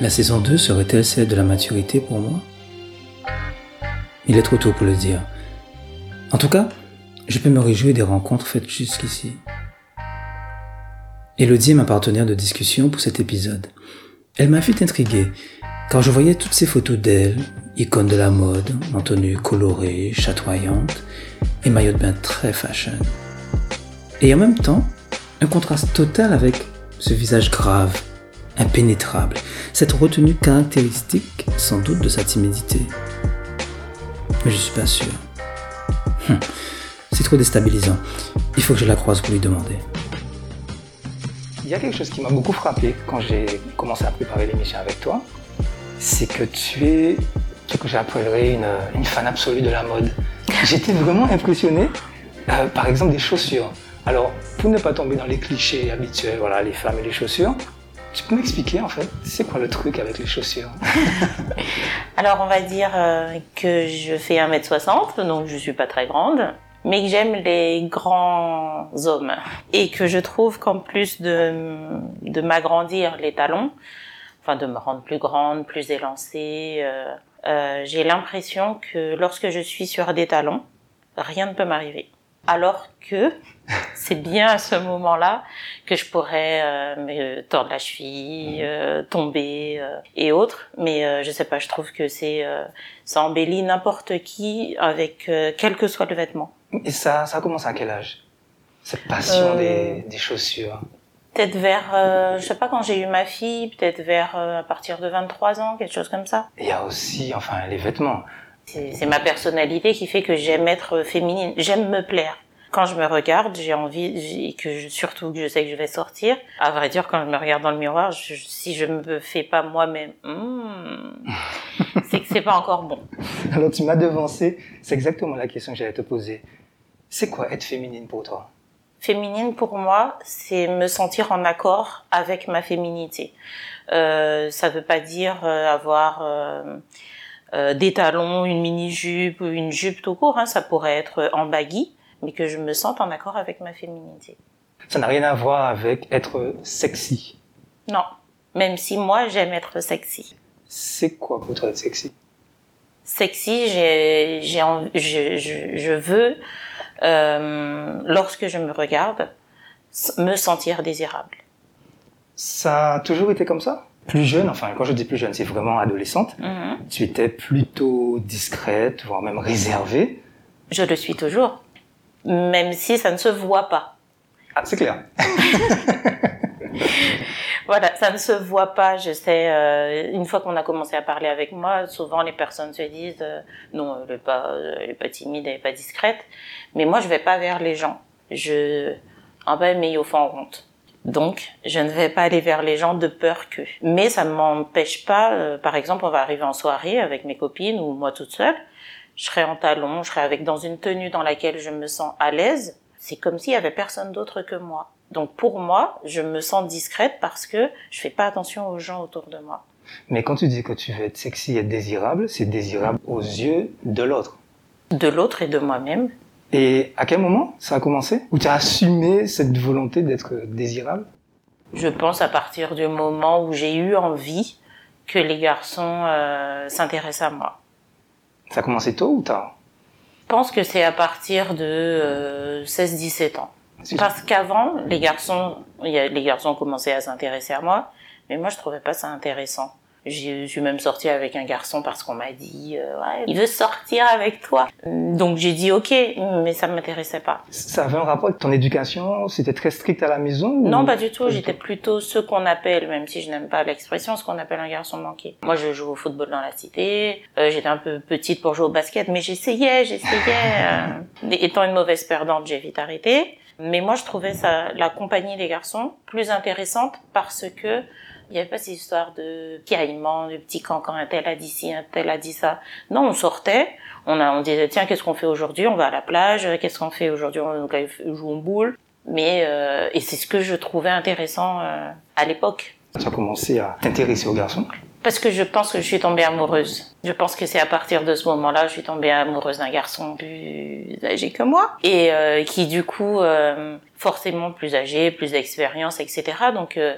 La saison 2 serait-elle celle de la maturité pour moi? Il est trop tôt pour le dire. En tout cas, je peux me réjouir des rencontres faites jusqu'ici. Elodie est ma partenaire de discussion pour cet épisode. Elle m'a vite intrigué, car je voyais toutes ces photos d'elle, icône de la mode, en tenue colorée, chatoyante, et maillot de bain très fashion. Et en même temps, un contraste total avec ce visage grave, impénétrable, cette retenue caractéristique sans doute de sa timidité. Mais je suis pas sûr. Hum, c'est trop déstabilisant. Il faut que je la croise pour lui demander. Il y a quelque chose qui m'a beaucoup frappé quand j'ai commencé à préparer l'émission avec toi, c'est que tu es ce que j'appellerais une, une fan absolue de la mode. J'étais vraiment impressionné, euh, par exemple des chaussures. Alors, pour ne pas tomber dans les clichés habituels, voilà, les femmes et les chaussures, tu peux m'expliquer en fait, c'est quoi le truc avec les chaussures? Alors on va dire euh, que je fais 1m60, donc je suis pas très grande, mais que j'aime les grands hommes. Et que je trouve qu'en plus de, de m'agrandir les talons, enfin de me rendre plus grande, plus élancée, euh, euh, j'ai l'impression que lorsque je suis sur des talons, rien ne peut m'arriver. Alors que c'est bien à ce moment-là que je pourrais euh, me tordre la cheville, euh, tomber euh, et autres. Mais euh, je sais pas, je trouve que c'est ça embellit n'importe qui avec quel que soit le vêtement. Et ça, ça a commencé à quel âge Cette passion des, des chaussures? Peut-être vers, je sais pas quand j'ai eu ma fille, peut-être vers à partir de 23 ans, quelque chose comme ça. Il y a aussi, enfin, les vêtements. C'est ma personnalité qui fait que j'aime être féminine, j'aime me plaire. Quand je me regarde, j'ai envie, et que je, surtout que je sais que je vais sortir. À vrai dire, quand je me regarde dans le miroir, je, si je me fais pas moi-même, hmm, c'est que c'est pas encore bon. Alors tu m'as devancé, c'est exactement la question que j'allais te poser. C'est quoi être féminine pour toi? Féminine pour moi, c'est me sentir en accord avec ma féminité. Euh, ça veut pas dire euh, avoir euh, euh, des talons, une mini-jupe ou une jupe tout court, hein, ça pourrait être en baggy, mais que je me sente en accord avec ma féminité. Ça n'a rien à voir avec être sexy. Non, même si moi j'aime être sexy. C'est quoi pour toi être sexy? Sexy, j'ai, j'ai, je, je, je veux, euh, lorsque je me regarde, me sentir désirable. Ça a toujours été comme ça? Plus jeune, enfin quand je dis plus jeune, c'est vraiment adolescente. Mhm. Tu étais plutôt discrète, voire même réservée. Je le suis toujours, même si ça ne se voit pas. Ah, c'est clair. Voilà, ça ne se voit pas. Je sais, euh, une fois qu'on a commencé à parler avec moi, souvent les personnes se disent euh, non, elle est pas, euh, pas timide, elle est pas discrète. Mais moi, je vais pas vers les gens. Je, ah ben, mais au fond honte. Donc, je ne vais pas aller vers les gens de peur que. Mais ça ne m'empêche pas. euh, par exemple, on va arriver en soirée avec mes copines ou moi toute seule. Je serai en talons, je serai avec dans une tenue dans laquelle je me sens à l'aise. C'est comme s'il y avait personne d'autre que moi. Donc pour moi, je me sens discrète parce que je fais pas attention aux gens autour de moi. Mais quand tu dis que tu veux être sexy et désirable, c'est désirable aux yeux de l'autre. De l'autre et de moi-même. Et à quel moment ça a commencé? Où tu as assumé cette volonté d'être désirable? Je pense à partir du moment où j'ai eu envie que les garçons euh, s'intéressent à moi. Ça a commencé tôt ou tard? Je pense que c'est à partir de euh, 16-17 ans. Parce qu'avant, les garçons, les garçons commencé à s'intéresser à moi, mais moi je trouvais pas ça intéressant. J'ai- Je suis même sortie avec un garçon parce qu'on m'a dit euh, ouais, il veut sortir avec toi. Donc j'ai dit ok, mais ça m'intéressait pas. Ça avait un rapport avec ton éducation? C'était très strict à la maison ou- Non, pas du tout. J'étais plutôt ce qu'on appelle, même si je n'aime pas l'expression, ce qu'on appelle un garçon manqué. Moi, je joue au football dans la cité. Euh, J'étais un peu petite pour jouer au basket, mais j'essayais, j'essayais. euh. Étant une mauvaise perdante, j'ai vite arrêté. Mais moi, je trouvais ça, la compagnie des garçons plus intéressante parce que il n'y avait pas ces histoires de piaillement, de petits cancans, un tel a dit ci, un tel a dit ça. Non, on sortait, on, a, on disait, tiens, qu'est-ce qu'on fait aujourd'hui? On va à la plage, qu'est-ce qu'on fait aujourd'hui? On joue au boule. Mais, euh, et c'est ce que je trouvais intéressant euh, à l'époque. Tu as commencé à t'intéresser aux garçons? Parce que je pense que je suis tombée amoureuse. Je pense que c'est à partir de ce moment-là, je suis tombée amoureuse d'un garçon plus âgé que moi et euh, qui du coup euh, forcément plus âgé, plus d'expérience, etc. Donc euh,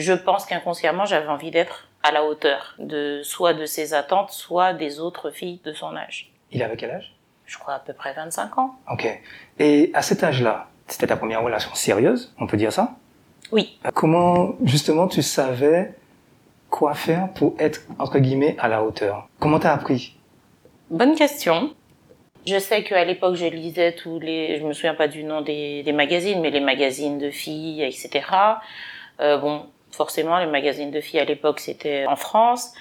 je pense qu'inconsciemment j'avais envie d'être à la hauteur de soit de ses attentes, soit des autres filles de son âge. Il avait quel âge? Je crois à peu près 25 ans. Ok. Et à cet âge-là, c'était ta première relation sérieuse, on peut dire ça? Oui. Comment justement tu savais quoi faire pour être entre guillemets à la hauteur? Comment t'as appris? Bonne question. Je sais qu'à l'époque, je lisais tous les, je me souviens pas du nom des, des magazines, mais les magazines de filles, etc. Euh, bon, forcément, les magazines de filles à l'époque, c'était en France.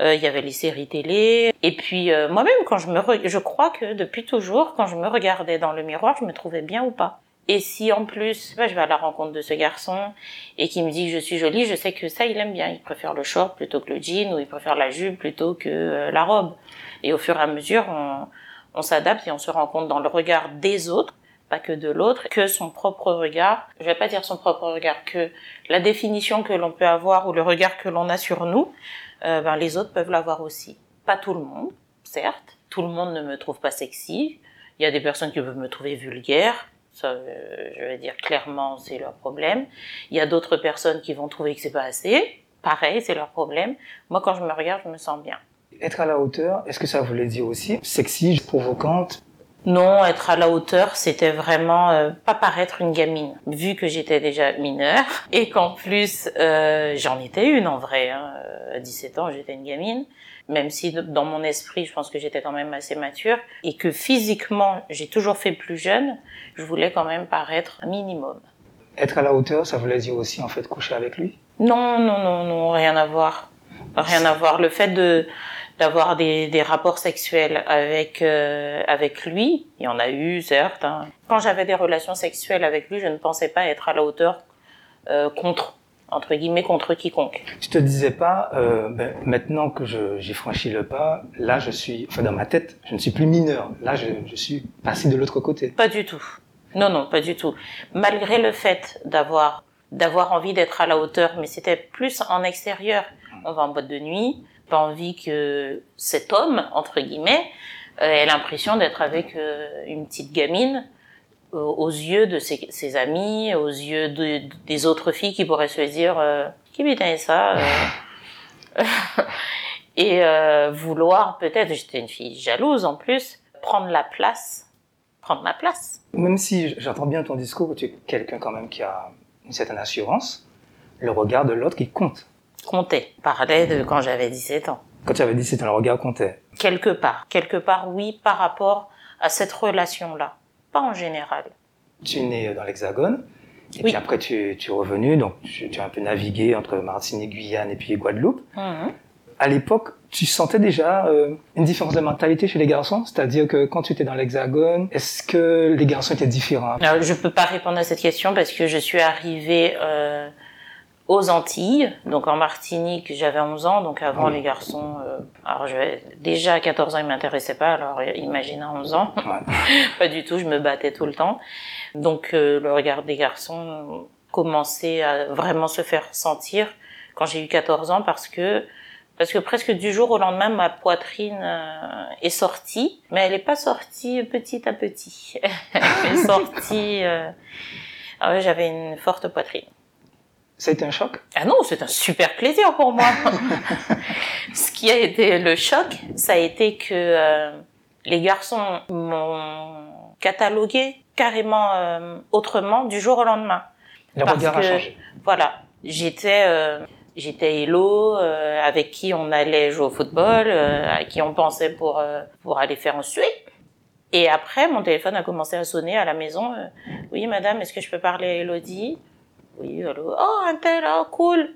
Euh, il y avait les séries télé. Et puis euh, moi-même, quand je me, re- je crois que depuis toujours, quand je me regardais dans le miroir, je me trouvais bien ou pas. Et si en plus, pas, je vais à la rencontre de ce garçon et qui me dit que je suis jolie, je sais que ça, il aime bien. Il préfère le short plutôt que le jean ou il préfère la jupe plutôt que euh, la robe. Et au fur et à mesure, on, on s'adapte et on se rend compte dans le regard des autres, pas que de l'autre, que son propre regard, je vais pas dire son propre regard, que la définition que l'on peut avoir ou le regard que l'on a sur nous, euh, ben, les autres peuvent l'avoir aussi. Pas tout le monde, certes. Tout le monde ne me trouve pas sexy. Il y a des personnes qui peuvent me trouver vulgaire. Ça, euh, je vais dire clairement, c'est leur problème. Il y a d'autres personnes qui vont trouver que c'est pas assez. Pareil, c'est leur problème. Moi, quand je me regarde, je me sens bien. Être à la hauteur, est-ce que ça voulait dire aussi? Sexy, provocante Non, être à la hauteur, c'était vraiment euh, pas paraître une gamine, vu que j'étais déjà mineure et qu'en plus euh, j'en étais une en vrai. Hein. À 17 ans, j'étais une gamine, même si dans mon esprit, je pense que j'étais quand même assez mature et que physiquement, j'ai toujours fait plus jeune. Je voulais quand même paraître minimum. Être à la hauteur, ça voulait dire aussi en fait coucher avec lui? Non, non, non, non, rien à voir, rien à voir. Le fait de d'avoir des, des rapports sexuels avec euh, avec lui, il y en a eu certes. hein. Quand j'avais des relations sexuelles avec lui, je ne pensais pas être à la hauteur euh, contre entre guillemets contre quiconque. Tu te disais pas, euh, ben, maintenant que je- j'ai franchi le pas, là je suis, enfin dans ma tête, je ne suis plus mineur. Là je, je suis passé de l'autre côté. Pas du tout. Non, non, pas du tout. Malgré le fait d'avoir d'avoir envie d'être à la hauteur, mais c'était plus en extérieur. On va en boîte de nuit, pas envie que cet homme entre guillemets euh, ait l'impression d'être avec euh, une petite gamine euh, aux yeux de ses, ses amis, aux yeux de- des autres filles qui pourraient se dire qui putain est ça et euh, vouloir peut-être, j'étais une fille jalouse en plus, prendre la place, prendre ma place. Même si j'entends bien ton discours, tu es quelqu'un quand même qui a une certaine assurance, le regard de l'autre il compte. Compter, parlait de quand j'avais 17 ans. Quand tu avais 17 ans, le regard comptait. Quelque part, quelque part oui par rapport à cette relation-là, pas en général. Tu es né dans l'Hexagone, et Oui. puis après tu, tu es revenu, donc tu, tu as un peu navigué entre Martinique, Guyane et puis Guadeloupe. Mhm. À l'époque, tu sentais déjà euh, une différence de mentalité chez les garçons? C'est-à-dire que quand tu étais dans l'Hexagone, est-ce que les garçons étaient différents? Alors, je peux pas répondre à cette question parce que je suis arrivée euh, aux Antilles, donc en Martinique, j'avais 11 ans, donc avant Oui. les garçons, euh, alors déjà à 14 ans ils m'intéressaient pas, alors imagine à 11 ans, Ouais. pas du tout, je me battais tout le temps, donc euh, le regard des garçons commençait à vraiment se faire sentir quand j'ai eu 14 ans parce que parce que presque du jour au lendemain, ma poitrine euh, est sortie, mais elle n'est pas sortie petit à petit. elle est sortie. euh, ah ouais, j'avais une forte poitrine. Ça a été un choc? Ah non, c'est un super plaisir pour moi. Ce qui a été le choc, ça a été que euh, les garçons m'ont catalogué carrément euh, autrement du jour au lendemain. Le Parce regard a changé. Voilà, j'étais euh, j'étais Hello, euh, avec qui on allait jouer au football, euh, à qui on pensait pour euh, pour aller faire un sué. Et après, mon téléphone a commencé à sonner à la maison. oui, madame, est-ce que je peux parler à Elodie? Oui, allô. Oh, un tel, oh, cool.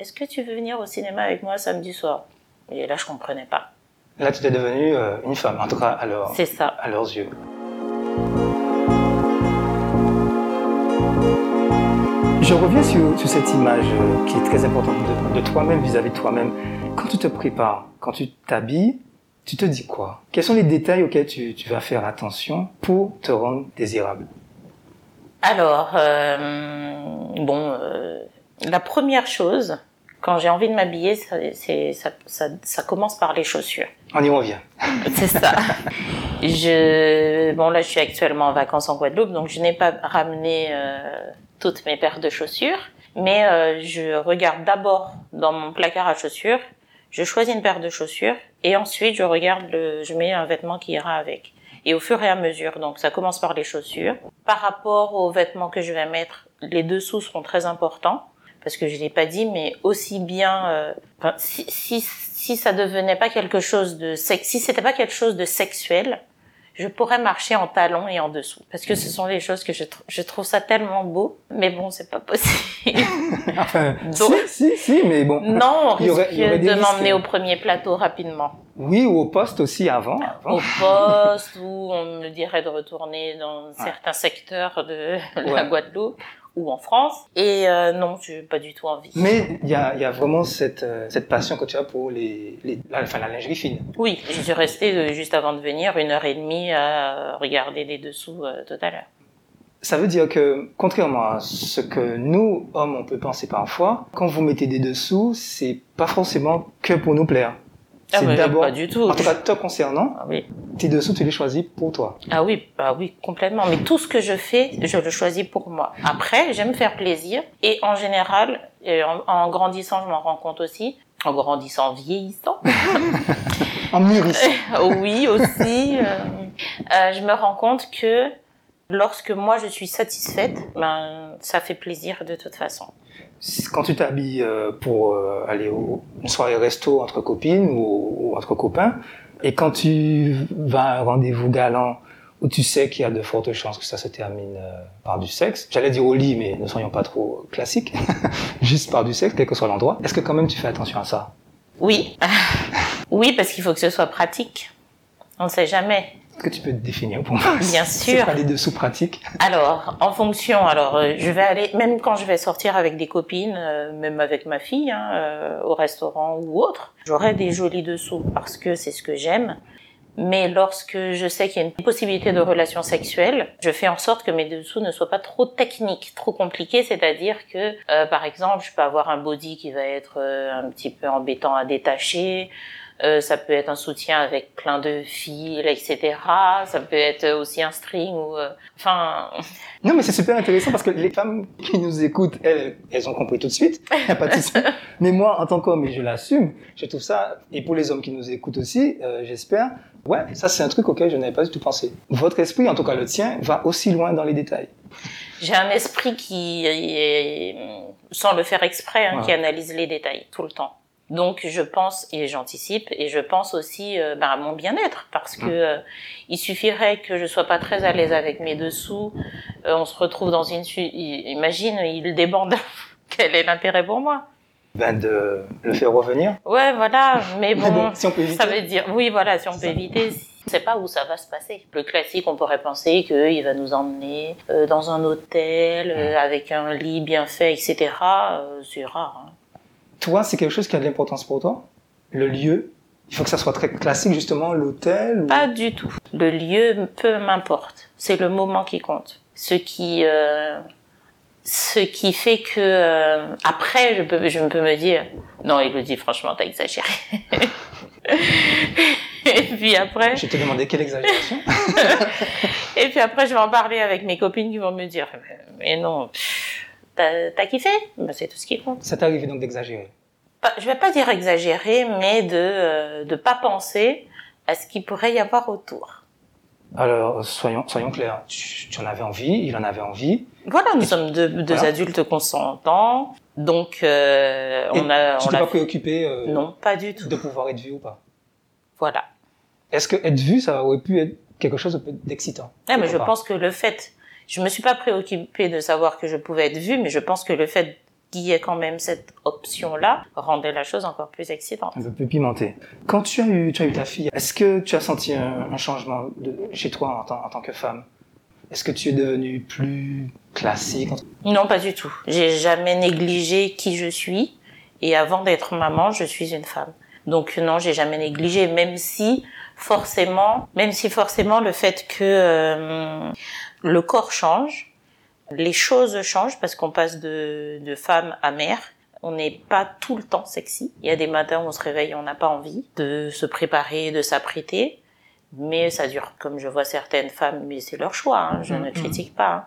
Est-ce que tu veux venir au cinéma avec moi samedi soir? Et là, je comprenais pas. Là, tu étais devenue euh, une femme, en tout cas à, leur- ça. à leurs yeux. Je reviens sur, sur cette image euh, qui est très importante de, de toi-même vis-à-vis de toi-même. Quand tu te prépares, quand tu t'habilles, tu te dis quoi? Quels sont les détails auxquels tu, tu vas faire attention pour te rendre désirable? Alors, euh, bon, euh, la première chose, quand j'ai envie de m'habiller, ça, ça, ça, ça commence par les chaussures. On y revient. C'est ça. Je, bon là, je suis actuellement en vacances en Guadeloupe, donc je n'ai pas ramené euh, toutes mes paires de chaussures. Mais euh, je regarde d'abord dans mon placard à chaussures, je choisis une paire de chaussures et ensuite je regarde, le, je mets un vêtement qui ira avec. Et au fur et à mesure, donc ça commence par les chaussures. Par rapport aux vêtements que je vais mettre, les dessous seront très importants parce que je l'ai pas dit, mais aussi bien euh, si, si si ça devenait pas quelque chose de si c'était pas quelque chose de sexuel, je pourrais marcher en talons et en dessous parce que ce sont les choses que je, tr- je trouve ça tellement beau mais bon c'est pas possible Enfin, Donc- si, si, si, mais bon. non on Il y aurait- risque il y aurait de m'emmener au premier plateau rapidement Oui, ou au poste aussi avant. avant. au poste où on me dirait de retourner dans certains secteurs de la Ouais. Guadeloupe ou en France et euh, non j'ai pas du tout envie Mais il y a, y a vraiment cette, euh, cette passion que tu as pour les, les, la, enfin, la lingerie fine. oui je suis restée euh, juste avant de venir une heure et demie à regarder les dessous tout à l'heure Ça veut dire que, contrairement à ce que nous, hommes, on peut penser parfois, quand vous mettez des dessous, c'est pas forcément que pour nous plaire. Ah C'est d'abord, pas du tout en tout cas, te concernant, ah oui tes dessous, tu les choisis pour toi. Ah oui, bah oui, complètement. Mais tout ce que je fais, je le choisis pour moi. Après, j'aime faire plaisir. Et en général, en, en grandissant, je m'en rends compte aussi. En grandissant, en vieillissant. En mûrissant. oui, aussi. euh, euh, je me rends compte que lorsque moi je suis satisfaite, ben, ça fait plaisir de toute façon. Quand tu t'habilles euh, pour euh, aller au une soirée resto entre copines ou, ou entre copains, et quand tu vas à un rendez-vous galant où tu sais qu'il y a de fortes chances que ça se termine euh, par du sexe, j'allais dire au lit, mais ne soyons pas trop classiques, juste par du sexe, quel que soit l'endroit, est-ce que quand même tu fais attention à ça? Oui. oui, parce qu'il faut que ce soit pratique. On ne sait jamais. Est-ce que tu peux te définir pour moi Bien sûr. pas les dessous pratiques Alors, en fonction, alors euh, je vais aller, même quand je vais sortir avec des copines, euh, même avec ma fille, hein, euh, au restaurant ou autre, j'aurai des jolis dessous parce que c'est ce que j'aime. Mais lorsque je sais qu'il y a une possibilité de relation sexuelle, je fais en sorte que mes dessous ne soient pas trop techniques, trop compliqués. C'est-à-dire que, euh, par exemple, je peux avoir un body qui va être euh, un petit peu embêtant à détacher. Euh, ça peut être un soutien avec plein de fils, etc. Ça peut être aussi un string ou, euh, enfin, Non, mais c'est super intéressant parce que les femmes qui nous écoutent, elles, elles ont compris tout de suite. Y a pas de souci. mais moi, en tant qu'homme, et je l'assume, je trouve ça, et pour les hommes qui nous écoutent aussi, euh, j'espère, ouais, ça c'est un truc auquel je n'avais pas du tout pensé. Votre esprit, en tout cas le tien, va aussi loin dans les détails. J'ai un esprit qui, est, sans le faire exprès, hein, Ouais. qui analyse les détails tout le temps. Donc je pense et j'anticipe et je pense aussi euh, ben, à mon bien-être parce que euh, il suffirait que je sois pas très à l'aise avec mes dessous, euh, on se retrouve dans une imagine il débande. Quel est l'intérêt pour moi? Ben, de le faire revenir. Ouais, voilà, mais bon, Mais bon, si on peut éviter. ça veut dire oui, voilà, si on peut éviter. On sait pas où ça va se passer. Le classique, on pourrait penser qu'il va nous emmener euh, dans un hôtel euh, avec un lit bien fait, etc. Euh, c'est rare. hein. Toi, c'est quelque chose qui a de l'importance pour toi? Le lieu? Il faut que ça soit très classique, justement, l'hôtel ou... Pas du tout. Le lieu, peu m'importe. C'est le moment qui compte. Ce qui, euh, ce qui fait que euh, après, je peux, je peux me dire, non, il le dit franchement, t'as exagéré. Et puis après, Je te demandais quelle exagération. et puis après, je vais en parler avec mes copines qui vont me dire, mais, non, pff, t'as kiffé? Ben, C'est tout ce qui compte. ça t'est arrivé donc d'exagérer. Je vais pas dire exagérer, mais de euh, de pas penser à ce qu'il pourrait y avoir autour. Alors, soyons, soyons clairs. Tu, tu en avais envie, il en avait envie. Voilà, nous sommes deux, deux Voilà. adultes consentants, donc euh, on a, tu on t'es pas préoccupé euh, non, pas du tout. de pouvoir être vu ou pas? Voilà. Est-ce que être vu, ça aurait pu être quelque chose d'excitant? Ah, mais je pense que le fait, je me suis pas préoccupée de savoir que je pouvais être vue, mais je pense que le fait qu'il y ait quand même cette option-là rendait la chose encore plus excitante. Un peu plus pimenté. Quand tu as eu, tu as eu ta fille, est-ce que tu as senti un, un changement de, chez toi en tant, en tant que femme? Est-ce que tu es devenue plus classique Non, pas du tout. J'ai jamais négligé qui je suis. Et avant d'être maman, je suis une femme. Donc non, j'ai jamais négligé, même si forcément, même si forcément le fait que euh, le corps change, les choses changent parce qu'on passe de, de femme à mère. On n'est pas tout le temps sexy. Il y a des matins où on se réveille, on n'a pas envie de se préparer, de s'apprêter. Mais ça dure, comme je vois certaines femmes, mais c'est leur choix, hein, je ne Mhm. critique pas. hein.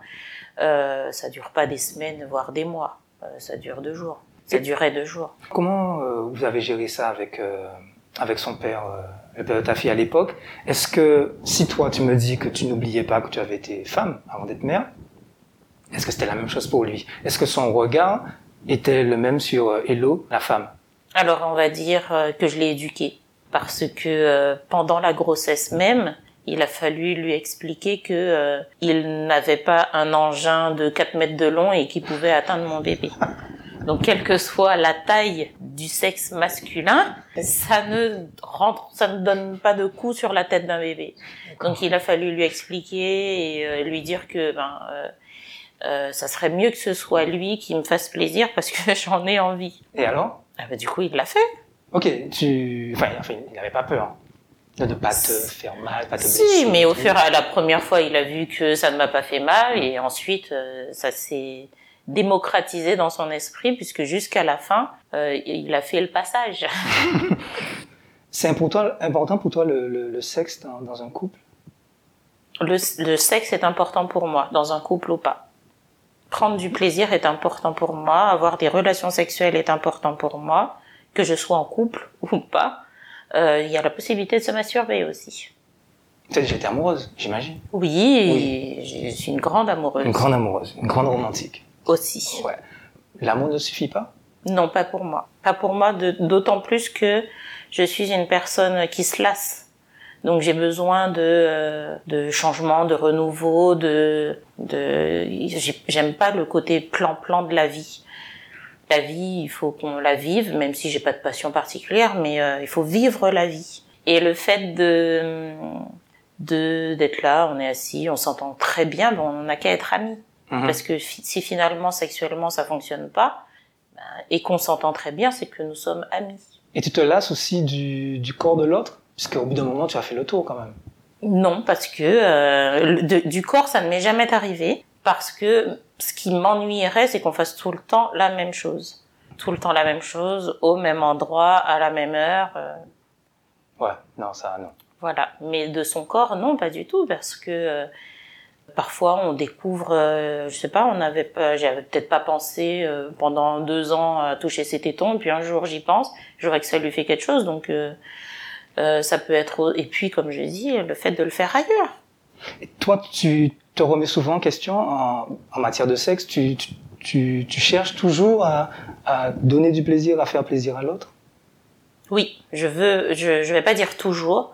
Euh, ça dure pas des semaines, voire des mois. euh, ça dure deux jours. Ça durait deux jours. Comment euh, vous avez géré ça avec, euh, avec son père, euh, de ta fille à l'époque. Est-ce que si toi tu me dis que tu n'oubliais pas que tu avais été femme avant d'être mère, est-ce que c'était la même chose pour lui? Est-ce que son regard était le même sur euh, Hello, la femme? Alors on va dire euh, que je l'ai éduqué. Parce que euh, pendant la grossesse même, il a fallu lui expliquer que euh, il n'avait pas un engin de 4 mètres de long et qui pouvait atteindre mon bébé. Donc quelle que soit la taille du sexe masculin, ça ne rentre, ça ne donne pas de coup sur la tête d'un bébé. Donc il a fallu lui expliquer et euh, lui dire que ben euh, euh, ça serait mieux que ce soit lui qui me fasse plaisir parce que j'en ai envie. Et alors? Ah bah, du coup il l'a fait. Ok, tu... Enfin, enfin, il n'avait pas peur hein, de ne pas te faire mal, pas te blesser. Si, mais au fur et à la première fois, il a vu que ça ne m'a pas fait mal, et ensuite, euh, ça s'est démocratisé dans son esprit, puisque jusqu'à la fin, euh, il a fait le passage. C'est important, important pour toi le, le, le sexe dans, dans un couple? Le, le sexe est important pour moi, dans un couple ou pas. Prendre du plaisir est important pour moi, avoir des relations sexuelles est important pour moi, que je sois en couple ou pas. Euh, Il y a la possibilité de se masturber aussi. Tu as déjà été amoureuse, j'imagine? Oui, je suis une grande amoureuse Une grande amoureuse, une grande romantique. Aussi. Ouais. L'amour ne suffit pas? Non, pas pour moi. Pas pour moi, d'autant plus que je suis une personne qui se lasse. Donc j'ai besoin de, euh, de changement, de renouveau, de, de, j'ai- j'aime pas le côté plan-plan de la vie. La vie, il faut qu'on la vive, même si j'ai pas de passion particulière, mais euh, il faut vivre la vie. Et le fait de, de d'être là, on est assis, on s'entend très bien, bon, on n'a qu'à être amis. Mhm. Parce que si finalement sexuellement ça fonctionne pas, ben, et qu'on s'entend très bien, c'est que nous sommes amis. Et tu te lasses aussi du, du corps de l'autre? Puisqu'au bout d'un moment, tu as fait le tour quand même. Non, parce que euh, de- du corps, ça ne m'est jamais arrivé. Parce que ce qui m'ennuierait, c'est qu'on fasse tout le temps la même chose. Tout le temps la même chose, au même endroit, à la même heure. euh, Ouais, non, ça, non. Voilà. Mais de son corps, non, pas du tout, parce que euh, parfois on découvre, euh, je sais pas, on avait pas, j'avais peut-être pas pensé euh, pendant deux ans à toucher ses tétons, puis un jour j'y pense, je vois que ça lui fait quelque chose, donc euh, euh, ça peut être. Et puis, comme je dis, le fait de le faire ailleurs. Et toi, tu te remets souvent en question en, en matière de sexe tu, tu, tu, tu cherches toujours à, à donner du plaisir, à faire plaisir à l'autre? Oui, je veux, je, je vais pas dire toujours,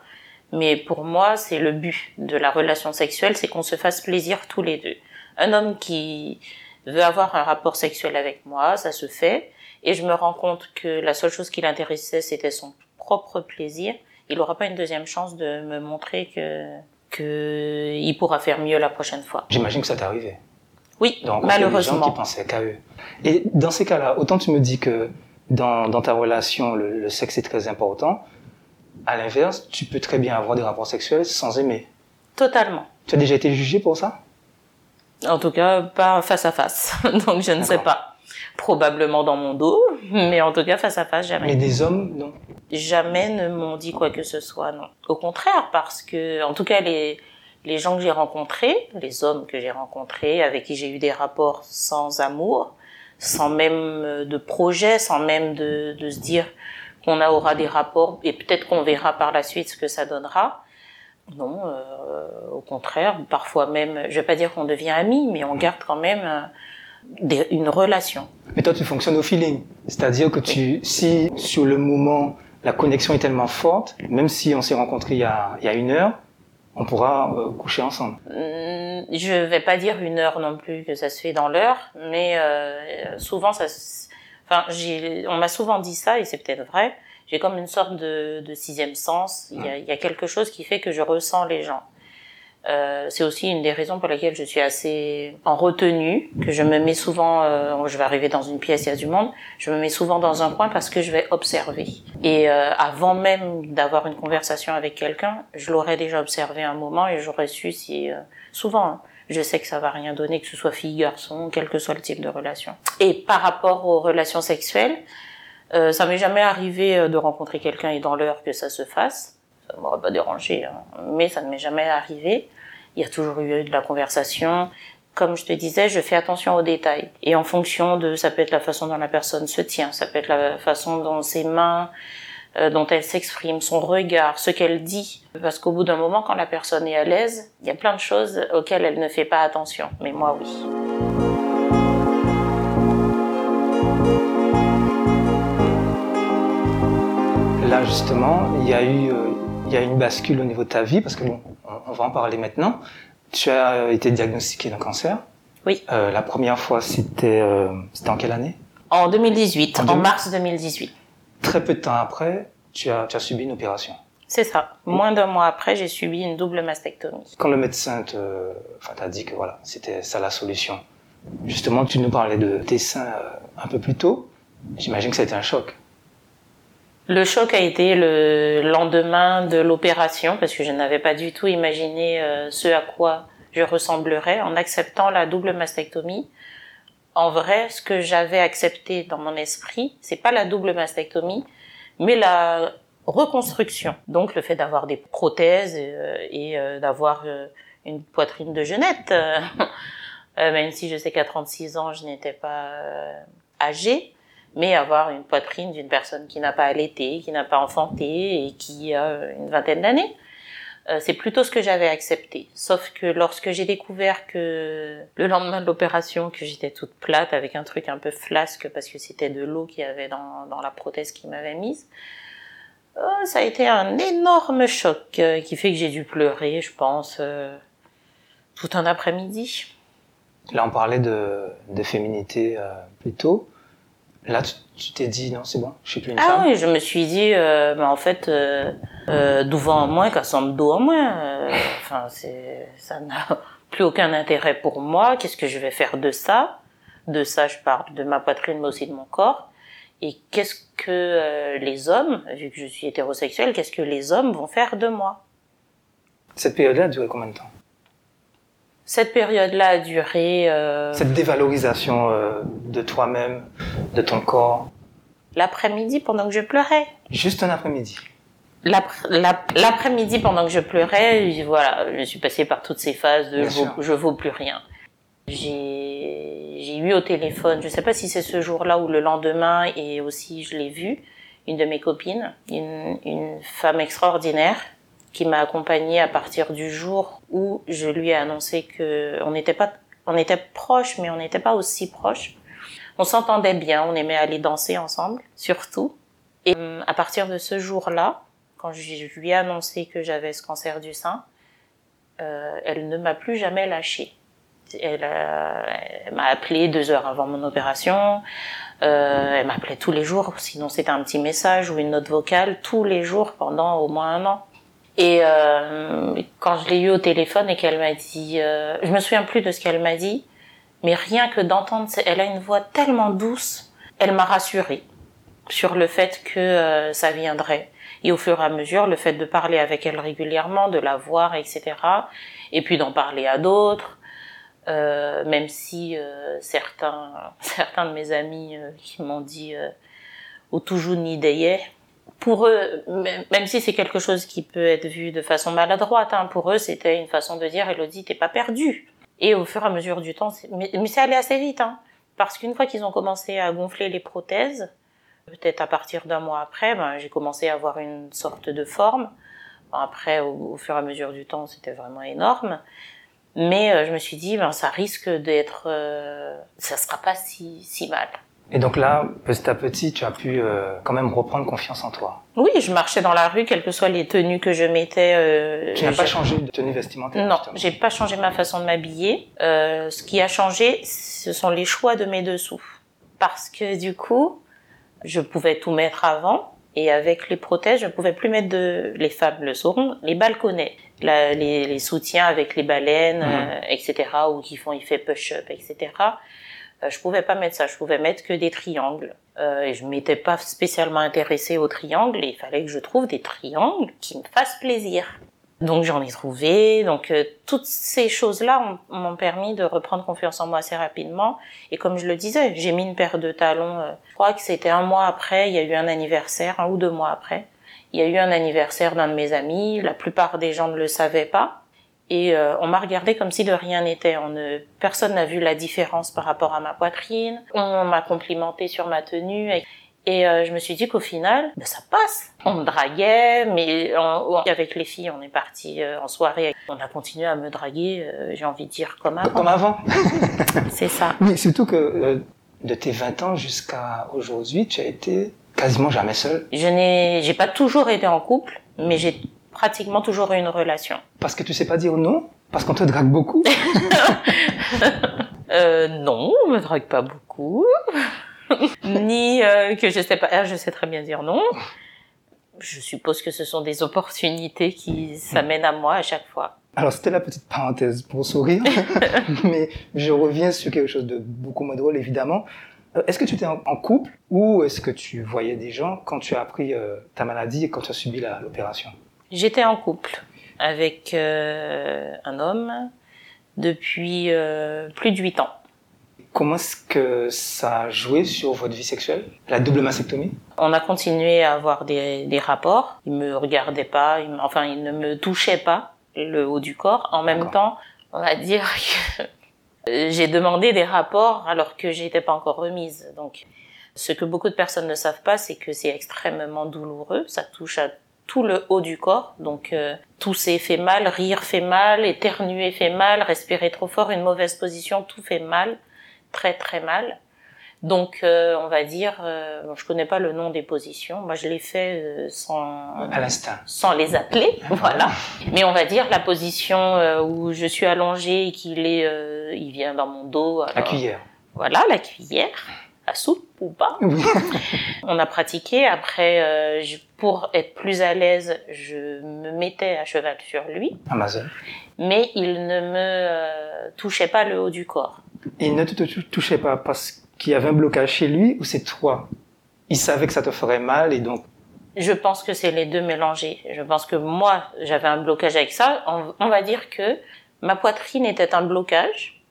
mais pour moi, c'est le but de la relation sexuelle, c'est qu'on se fasse plaisir tous les deux. Un homme qui veut avoir un rapport sexuel avec moi, ça se fait, et je me rends compte que la seule chose qui l'intéressait, c'était son propre plaisir. Il n'aura pas une deuxième chance de me montrer que que il pourra faire mieux la prochaine fois. J'imagine que ça t'est arrivé. Oui, De rencontrer des gens qui malheureusement. pensaient qu'à eux. Et dans ces cas-là, autant tu me dis que dans, dans ta relation, le, le sexe est très important. À l'inverse, tu peux très bien avoir des rapports sexuels sans aimer. Totalement. Tu as déjà été jugé pour ça? En tout cas, pas face à face. Donc je ne sais pas. Probablement dans mon dos, mais en tout cas face à face jamais. Mais des hommes, non. jamais ne m'ont dit quoi que ce soit, non. Au contraire, parce que, en tout cas, les, les gens que j'ai rencontrés, les hommes que j'ai rencontrés, avec qui j'ai eu des rapports sans amour, sans même de projet, sans même de, de se dire qu'on aura des rapports et peut-être qu'on verra par la suite ce que ça donnera. Non, euh, au contraire, parfois même, je vais pas dire qu'on devient amis, mais on garde quand même euh, des- une relation. Mais toi, tu fonctionnes au feeling. C'est-à-dire que tu, si sur le moment, la connexion est tellement forte, même si on s'est rencontrés il y a, il y a une heure, on pourra euh, coucher ensemble. Hum, Je vais pas dire une heure non plus que ça se fait dans l'heure, mais euh, souvent ça. se- Enfin, j'ai, on m'a souvent dit ça et c'est peut-être vrai. J'ai comme une sorte de, de sixième sens. Il y, a, il y a quelque chose qui fait que je ressens les gens. Euh, c'est aussi une des raisons pour lesquelles je suis assez en retenue, que je me mets souvent, euh, je vais arriver dans une pièce, il y a du monde, je me mets souvent dans un coin parce que je vais observer. Et euh, avant même d'avoir une conversation avec quelqu'un, je l'aurais déjà observé un moment et j'aurais su si, euh, souvent, hein, je sais que ça va rien donner, que ce soit fille-garçon, quel que soit le type de relation. Et par rapport aux relations sexuelles, euh, ça m'est jamais arrivé euh, de rencontrer quelqu'un et dans l'heure que ça se fasse. Ça m'aurait pas dérangé, hein. mais ça ne m'est jamais arrivé. Il y a toujours eu de la conversation. comme je te disais, je fais attention aux détails. Et en fonction de, ça peut être la façon dont la personne se tient, ça peut être la façon dont ses mains, euh, dont elle s'exprime, son regard, ce qu'elle dit. Parce qu'au bout d'un moment, quand la personne est à l'aise, il y a plein de choses auxquelles elle ne fait pas attention. Mais moi, oui. Là, justement, il y a eu, euh, il y a une bascule au niveau de ta vie, parce que bon, on va en parler maintenant. Tu as été diagnostiqué d'un cancer. Oui. Euh, la première fois, c'était euh, c'était en quelle année? En 2018, en, mars 2018. Très peu de temps après, tu as, tu as subi une opération. C'est ça. Moins d'un mois après, j'ai subi une double mastectomie. Quand le médecin t'a dit que voilà, c'était ça la solution, justement, tu nous parlais de tes seins euh, un peu plus tôt. J'imagine que ça a été un choc. Le choc a été le lendemain de l'opération parce que je n'avais pas du tout imaginé euh, ce à quoi je ressemblerais en acceptant la double mastectomie. En vrai, ce que j'avais accepté dans mon esprit, c'est pas la double mastectomie, mais la reconstruction. Donc le fait d'avoir des prothèses euh, et, euh, d'avoir une poitrine de jeunette, même si je sais qu'à 36 ans, je n'étais pas âgée mais avoir une poitrine d'une personne qui n'a pas allaité, qui n'a pas enfanté et qui a une vingtaine d'années. Euh, c'est plutôt ce que j'avais accepté. Sauf que lorsque j'ai découvert que le lendemain de l'opération, que j'étais toute plate avec un truc un peu flasque parce que c'était de l'eau qu'il y avait dans, dans la prothèse qu'il m'avait mise, euh, ça a été un énorme choc euh, qui fait que j'ai dû pleurer, je pense, tout un après-midi. Là, on parlait de, de féminité plus tôt. Là, tu t'es dit, non, c'est bon, je suis plus une ah femme. Ah oui, je me suis dit, euh, mais en fait, euh, euh, devant en moins qu'à son dos en moins. Euh, enfin, c'est, ça n'a plus aucun intérêt pour moi. Qu'est-ce que je vais faire de ça? De ça, je parle de ma poitrine, mais aussi de mon corps. Et qu'est-ce que euh, les hommes, vu que je suis hétérosexuelle, qu'est-ce que les hommes vont faire de moi? Cette période-là a duré combien de temps? Cette période-là a duré. Euh... Cette dévalorisation euh, de toi-même, de ton corps. L'après-midi pendant que je pleurais. Juste un après-midi. L'après-midi pendant que je pleurais, voilà, je suis passée par toutes ces phases de je, je vaux plus rien. J'ai eu au téléphone, je sais pas si c'est ce jour-là ou le lendemain, et aussi je l'ai vu, une de mes copines, une, une femme extraordinaire qui m'a accompagnée à partir du jour où je lui ai annoncé que on n'était pas, on était proches, mais on n'était pas aussi proches. On s'entendait bien, on aimait aller danser ensemble, surtout. Et euh, à partir de ce jour-là, quand je lui ai annoncé que j'avais ce cancer du sein, euh, elle ne m'a plus jamais lâché. Elle, euh, m'a appelé deux heures avant mon opération. Elle m'appelait tous les jours, sinon c'était un petit message ou une note vocale tous les jours pendant au moins un an. Et euh, quand je l'ai eu au téléphone et qu'elle m'a dit, euh, je me souviens plus de ce qu'elle m'a dit, mais rien que d'entendre, elle a une voix tellement douce, elle m'a rassurée sur le fait que euh, ça viendrait. Et au fur et à mesure, le fait de parler avec elle régulièrement, de la voir, etc., et puis d'en parler à d'autres, euh, même si euh, certains, certains de mes amis qui m'ont dit au toujours ni d'ailleurs, pour eux, même si c'est quelque chose qui peut être vu de façon maladroite, hein, pour eux, c'était une façon de dire, Elodie, t'es pas perdue. Et au fur et à mesure du temps, mais, mais c'est allé assez vite, hein, parce qu'une fois qu'ils ont commencé à gonfler les prothèses, peut-être à partir d'un mois après, ben, j'ai commencé à avoir une sorte de forme. après, au, fur et à mesure du temps, c'était vraiment énorme. Mais euh, je me suis dit, ben, ça risque d'être, euh, ça sera pas si, si mal. Et donc là, petit à petit, tu as pu euh, quand même reprendre confiance en toi. Oui, je marchais dans la rue, quelles que soient les tenues que je mettais. Euh, tu n'as pas changé de tenue vestimentaire Non, j'ai pas changé ma façon de m'habiller. Euh, ce qui a changé, ce sont les choix de mes dessous. Parce que du coup, je pouvais tout mettre avant. Et avec les prothèses, je ne pouvais plus mettre de, les femmes le sauront, les balconnets, les, les, soutiens avec les baleines, mhm. euh, etc., ou qui font effet push-up, etc. Euh, je pouvais pas mettre ça, je pouvais mettre que des triangles. Euh, et je m'étais pas spécialement intéressée aux triangles, et il fallait que je trouve des triangles qui me fassent plaisir. Donc j'en ai trouvé. Donc euh, toutes ces choses-là m'ont permis de reprendre confiance en moi assez rapidement. Et comme je le disais, j'ai mis une paire de talons. Euh, je crois que c'était un mois après. Il y a eu un anniversaire, un ou deux mois après. Il y a eu un anniversaire d'un de mes amis. La plupart des gens ne le savaient pas. Et euh, on m'a regardé comme si de rien n'était. On ne, personne n'a vu la différence par rapport à ma poitrine. On m'a complimenté sur ma tenue. Et, et euh, je me suis dit qu'au final, ben, ça passe. On me draguait, mais avec les filles, on est parti euh, en soirée. On a continué à me draguer, euh, j'ai envie de dire comme avant. Comme avant. C'est ça. Mais surtout que euh, de tes 20 ans jusqu'à aujourd'hui, tu as été quasiment jamais seul. Je n'ai, j'ai pas toujours été en couple, mais j'ai pratiquement toujours une relation. Parce que tu sais pas dire non Parce qu'on te drague beaucoup Euh, non, on me drague pas beaucoup. Ni euh, que je sais pas, ah, je sais très bien dire non. Je suppose que ce sont des opportunités qui s'amènent à moi à chaque fois. Alors c'était la petite parenthèse pour sourire, mais je reviens sur quelque chose de beaucoup moins drôle évidemment. Euh, Est-ce que tu étais en, couple ou est-ce que tu voyais des gens quand tu as appris euh, ta maladie et quand tu as subi l'opération? J'étais en couple avec euh, un homme depuis euh, plus de huit ans. Comment est-ce que ça a joué sur votre vie sexuelle La double mastectomie? On a continué à avoir des, des rapports. Il me regardait pas, il enfin, il ne me touchait pas le haut du corps. En même temps, on va dire que euh, j'ai demandé des rapports alors que j'étais pas encore remise. Donc, ce que beaucoup de personnes ne savent pas, c'est que c'est extrêmement douloureux. Ça touche à tout le haut du corps. Donc, euh, tousser fait mal, rire fait mal, éternuer fait mal, respirer trop fort, une mauvaise position, tout fait mal, très très mal. Donc, euh, on va dire, euh, bon, je connais pas le nom des positions. Moi, je l'ai fait euh, sans À sans les appeler, voilà. Mais on va dire la position euh, où je suis allongée et qu'il est, euh, il vient dans mon dos. La cuillère. Voilà, la cuillère, à soupe ou pas. On a pratiqué. Après, euh, je- pour être plus à l'aise, je me mettais à cheval sur lui, Amazon. mais il ne me euh, touchait pas le haut du corps. Il ne te tou- touchait pas parce qu'il y avait un blocage chez lui ou c'est toi? Il savait que ça te ferait mal et donc Je pense que c'est les deux mélangés. Je pense que moi, j'avais un blocage avec ça. On, on va dire que ma poitrine était un blocage,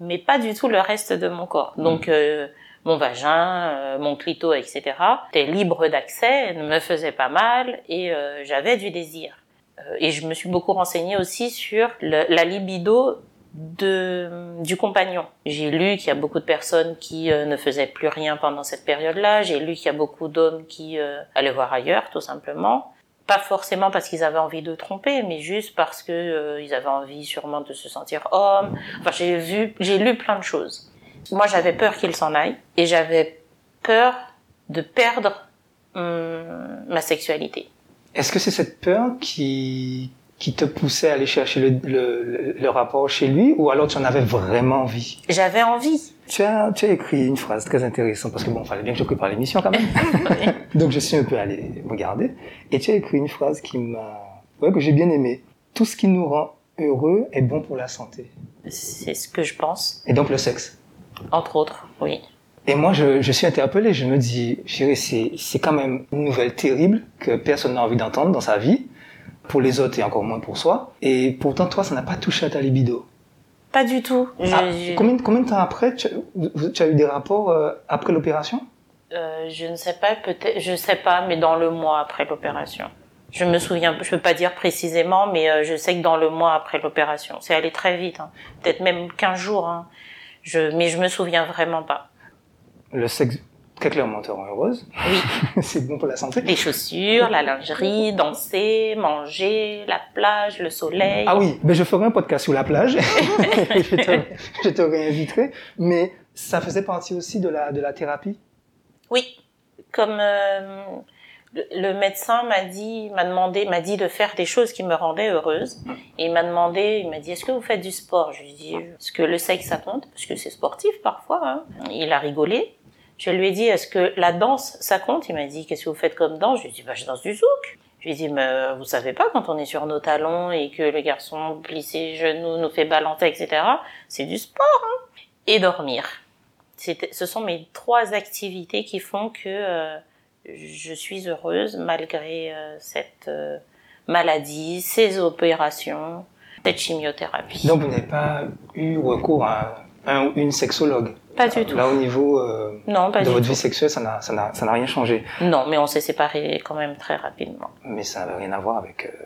mais pas du tout le reste de mon corps. Donc, euh, mon vagin, euh, mon clito, etc. était libre d'accès, ne me faisait pas mal et euh, j'avais du désir. Euh, et je me suis beaucoup renseignée aussi sur le- la libido de, du compagnon. J'ai lu qu'il y a beaucoup de personnes qui euh, ne faisaient plus rien pendant cette période-là. J'ai lu qu'il y a beaucoup d'hommes qui euh, allaient voir ailleurs, tout simplement. Pas forcément parce qu'ils avaient envie de tromper, mais juste parce que euh, ils avaient envie sûrement de se sentir homme. Enfin, j'ai vu, j'ai lu plein de choses. Moi, j'avais peur qu'il s'en aille et j'avais peur de perdre hum, ma sexualité. est-ce que c'est cette peur qui qui te poussait à aller chercher le, le, rapport chez lui ou alors tu en avais vraiment envie? J'avais envie. tu as, tu as écrit une phrase très intéressante parce que bon, fallait bien que je prépare l'émission quand même. Donc je suis un peu allé regarder et tu as écrit une phrase qui m'a, ouais, que j'ai bien aimé. Tout ce qui nous rend heureux est bon pour la santé. C'est ce que je pense, Et donc le sexe. Entre autres, oui. Et moi, je, je suis interpellé. Je me dis, chérie, c'est, c'est quand même une nouvelle terrible que personne n'a envie d'entendre dans sa vie, pour les autres et encore moins pour soi. Et pourtant, toi, ça n'a pas touché à ta libido. Pas du tout. Ah, je- combien, combien de temps après, tu as eu des rapports euh, après l'opération? Euh, je ne sais pas, peut-être, je sais pas, mais dans le mois après l'opération. Je me souviens, je peux pas dire précisément, mais euh, je sais que dans le mois après l'opération, c'est allé très vite, hein. peut-être même 15 jours. Hein. Je, mais je me souviens vraiment pas. Le sexe, très clairement, te rend heureuse. Oui, c'est bon pour la santé. les chaussures, la lingerie, danser, manger, la plage, le soleil. Ah oui, ben je ferai un podcast sur la plage. je, te, je te réinviterai. Mais ça faisait partie aussi de la, de la thérapie? Oui, comme euh, le, médecin m'a dit, m'a demandé, m'a dit de faire des choses qui me rendaient heureuse. Et il m'a demandé, il m'a dit, est-ce que vous faites du sport? Je lui ai dit, est-ce que le sexe ça compte? Parce que c'est sportif parfois. Hein. Il a rigolé. Je lui ai dit, est-ce que la danse ça compte? Il m'a dit, qu'est-ce que vous faites comme danse? Je lui ai dit, bah, je danse du zouk. Je lui ai dit, mais euh, vous savez pas quand on est sur nos talons et que le garçon plie ses genoux, nous fait balancer, etc. C'est du sport. Hein. Et dormir. Ce sont mes trois activités qui font que euh, je suis heureuse malgré euh, cette euh, maladie, ces opérations, cette chimiothérapie. Donc vous n'avez pas eu recours à un ou une sexologue? pas du tout. Là, au niveau euh, Non, pas de du votre tout. vie sexuelle, ça n'a, rien changé? Non, mais on s'est séparés quand même très rapidement. Mais ça n'avait rien à voir avec, euh,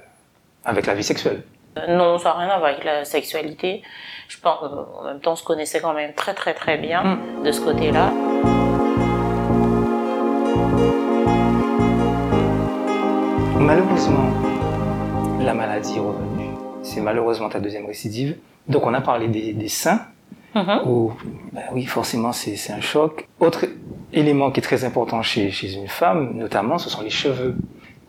avec la vie sexuelle? Euh, non, ça n'a rien à voir avec la sexualité. Je pense, en même temps, on se connaissait quand même très très très bien Mm. de ce côté-là. Malheureusement, la maladie est revenue. C'est malheureusement ta deuxième récidive. Donc on a parlé des, des seins, Mhm. où, ben oui, forcément, c'est un choc. Autre élément qui est très important chez, chez une femme, notamment, ce sont les cheveux.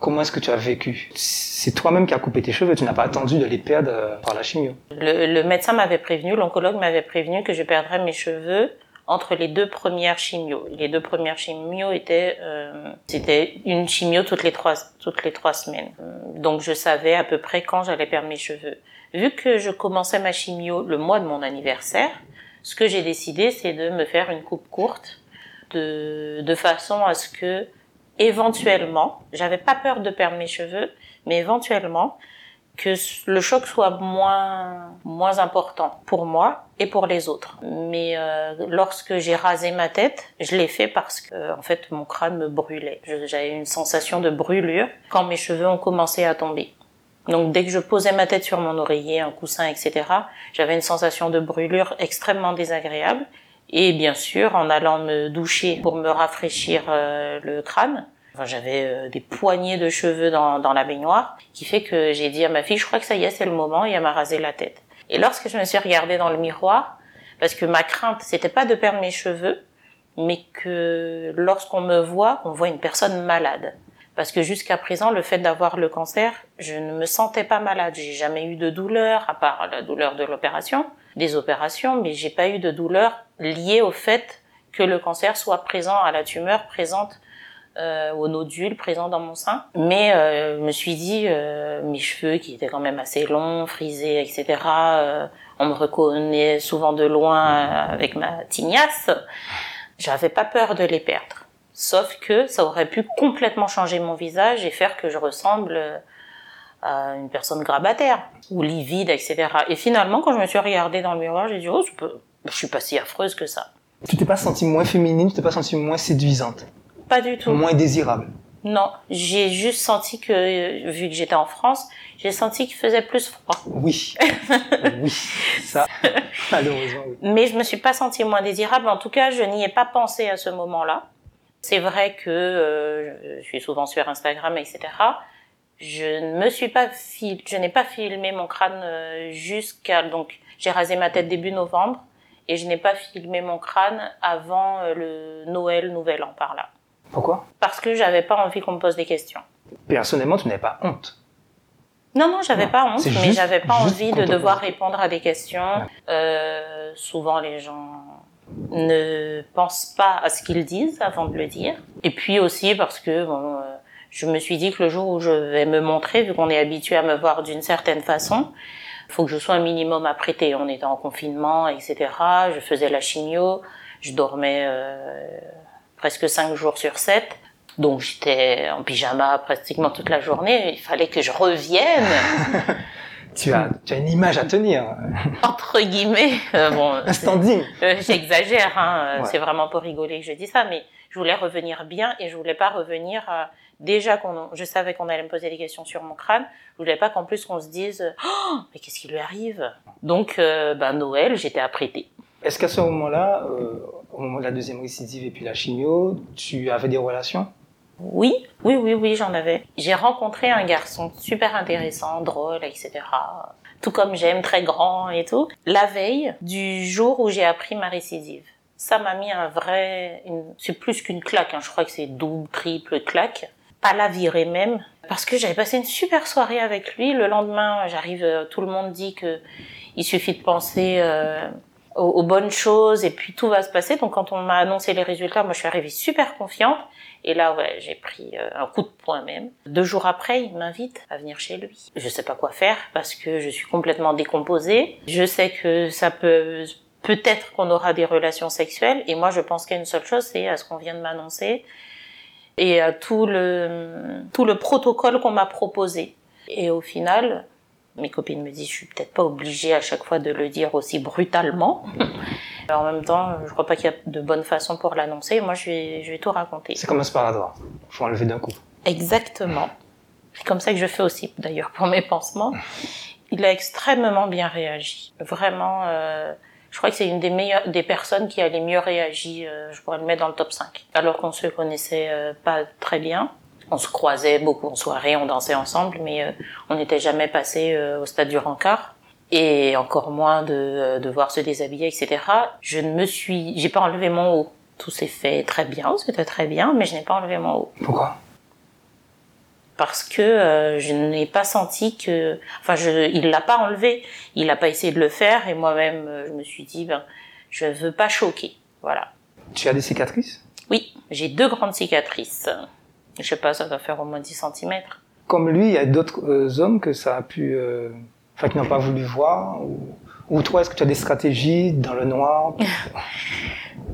Comment est-ce que tu as vécu? C'est toi-même qui as coupé tes cheveux, tu n'as pas attendu de les perdre euh, par la chimio. Le, le médecin m'avait prévenu, l'oncologue m'avait prévenu que je perdrais mes cheveux entre les deux premières chimios. Les deux premières chimios étaient, euh, c'était une chimio toutes les trois, toutes les trois semaines. Euh, Donc je savais à peu près quand j'allais perdre mes cheveux. Vu que je commençais ma chimio le mois de mon anniversaire, ce que j'ai décidé, c'est de me faire une coupe courte, de, de façon à ce que, éventuellement, j'avais pas peur de perdre mes cheveux, mais éventuellement, que le choc soit moins moins important pour moi et pour les autres. Mais euh, lorsque j'ai rasé ma tête, je l'ai fait parce que en fait mon crâne me brûlait. J'avais une sensation de brûlure quand mes cheveux ont commencé à tomber. Donc dès que je posais ma tête sur mon oreiller, un coussin, etc., j'avais une sensation de brûlure extrêmement désagréable. Et bien sûr, en allant me doucher pour me rafraîchir euh, le crâne, J'avais euh, des poignées de cheveux dans, dans la baignoire, qui fait que j'ai dit à ma fille, je crois que ça y est, c'est le moment, et elle m'a rasé la tête. Et lorsque je me suis regardée dans le miroir, parce que ma crainte, c'était pas de perdre mes cheveux, mais que lorsqu'on me voit, on voit une personne malade. Parce que jusqu'à présent, le fait d'avoir le cancer, je ne me sentais pas malade. J'ai jamais eu de douleur, à part la douleur de l'opération, des opérations, mais j'ai pas eu de douleur liée au fait que le cancer soit présent à la tumeur présente euh, aux nodules présents dans mon sein. Mais euh, je me suis dit, euh, mes cheveux qui étaient quand même assez longs, frisés, etc., euh, on me reconnaît souvent de loin euh, avec ma tignasse, j'avais pas peur de les perdre. Sauf que ça aurait pu complètement changer mon visage et faire que je ressemble euh, à une personne grabataire ou livide, etc. Et finalement, quand je me suis regardée dans le miroir, j'ai dit, oh, je, peux... je suis pas si affreuse que ça. Tu t'es pas sentie moins féminine, tu t'es pas sentie moins séduisante, Pas du tout. moins désirable. Non, j'ai juste senti que, euh, vu que j'étais en France, j'ai senti qu'il faisait plus froid. Oui, oui, ça, malheureusement, oui. Mais je me suis pas sentie moins désirable. En tout cas, je n'y ai pas pensé à ce moment-là. C'est vrai que euh, je suis souvent sur Instagram, etc. Je ne me suis pas fil... je n'ai pas filmé mon crâne euh, jusqu'à donc j'ai rasé ma tête début novembre et je n'ai pas filmé mon crâne avant le Noël, Nouvel An par là, Pourquoi? Parce que j'avais pas envie qu'on me pose des questions. Personnellement, tu n'avais pas honte. Non, non, j'avais pas honte, mais j'avais pas envie de devoir répondre à des questions. Euh, souvent, les gens ne pensent pas à ce qu'ils disent avant de le dire. Et puis aussi parce que bon, euh, je me suis dit que le jour où je vais me montrer, vu qu'on est habitué à me voir d'une certaine façon, faut que je sois un minimum apprêtée. On était en confinement, etc. Je faisais la chimio, je dormais euh, presque cinq jours sur sept. Donc j'étais en pyjama pratiquement toute la journée. Il fallait que je revienne, Tu as, tu as une image à tenir, entre guillemets. Euh, bon, un standing. euh, j'exagère, hein, euh, Ouais. c'est vraiment pour rigoler que je dis ça, mais je voulais revenir bien et je voulais pas revenir déjà qu'on, je savais qu'on allait me poser des questions sur mon crâne. Je voulais pas qu'en plus qu'on se dise, oh, mais qu'est-ce qui lui arrive? Donc, euh, ben Noël, j'étais apprêtée. Est-ce qu'à ce moment-là, euh, au moment de la deuxième récidive et puis la chimio, tu avais des relations? Oui, oui, oui, oui, j'en avais. J'ai rencontré un garçon super intéressant, drôle, etc. Tout comme j'aime, très grand et tout. La veille du jour où j'ai appris ma récidive. Ça m'a mis un vrai, c'est plus qu'une claque, hein. je crois que c'est double, triple claque. Pas la virer même, parce que j'avais passé une super soirée avec lui. Le lendemain, j'arrive, euh, tout le monde dit que il suffit de penser euh, aux, aux bonnes choses et puis tout va se passer. Donc quand on m'a annoncé les résultats, moi je suis arrivée super confiante. Et là, ouais, j'ai pris euh, un coup de poing même. Deux jours après, il m'invite à venir chez lui. Je sais pas quoi faire parce que je suis complètement décomposée. Je sais que ça peut, peut-être qu'on aura des relations sexuelles. Et moi, je pense qu'il y a une seule chose, c'est à ce qu'on vient de m'annoncer et à tout le, tout le protocole qu'on m'a proposé. Et au final, mes copines me disent, je suis peut-être pas obligée à chaque fois de le dire aussi brutalement. En même temps, je crois pas qu'il y a de bonne façon pour l'annoncer. Moi, je vais, je vais tout raconter. C'est comme un sparadrap. Faut enlever d'un coup. Exactement. C'est comme ça que je fais aussi, d'ailleurs, pour mes pansements. Il a extrêmement bien réagi. Vraiment, euh, je crois que c'est une des meilleures, des personnes qui a les mieux réagi. Euh, je pourrais le mettre dans le top 5. Alors qu'on se connaissait euh, pas très bien. On se croisait beaucoup en soirée, on dansait ensemble, mais euh, on n'était jamais passé au stade du rencard. Et encore moins de devoir se déshabiller, etc. Je ne me suis, j'ai pas enlevé mon haut. Tout s'est fait très bien, c'était très bien, mais je n'ai pas enlevé mon haut. Pourquoi? Parce que euh, je n'ai pas senti que, enfin, je, il l'a pas enlevé, il n'a pas essayé de le faire, et moi-même, euh, je me suis dit, ben, je veux pas choquer, voilà. Tu as des cicatrices? Oui, j'ai deux grandes cicatrices. Je sais pas, ça doit faire au moins 10 cm. Comme lui, il y a d'autres euh, hommes que ça a pu, enfin, qui n'ont pas voulu voir, ou, ou toi, est-ce que tu as des stratégies dans le noir?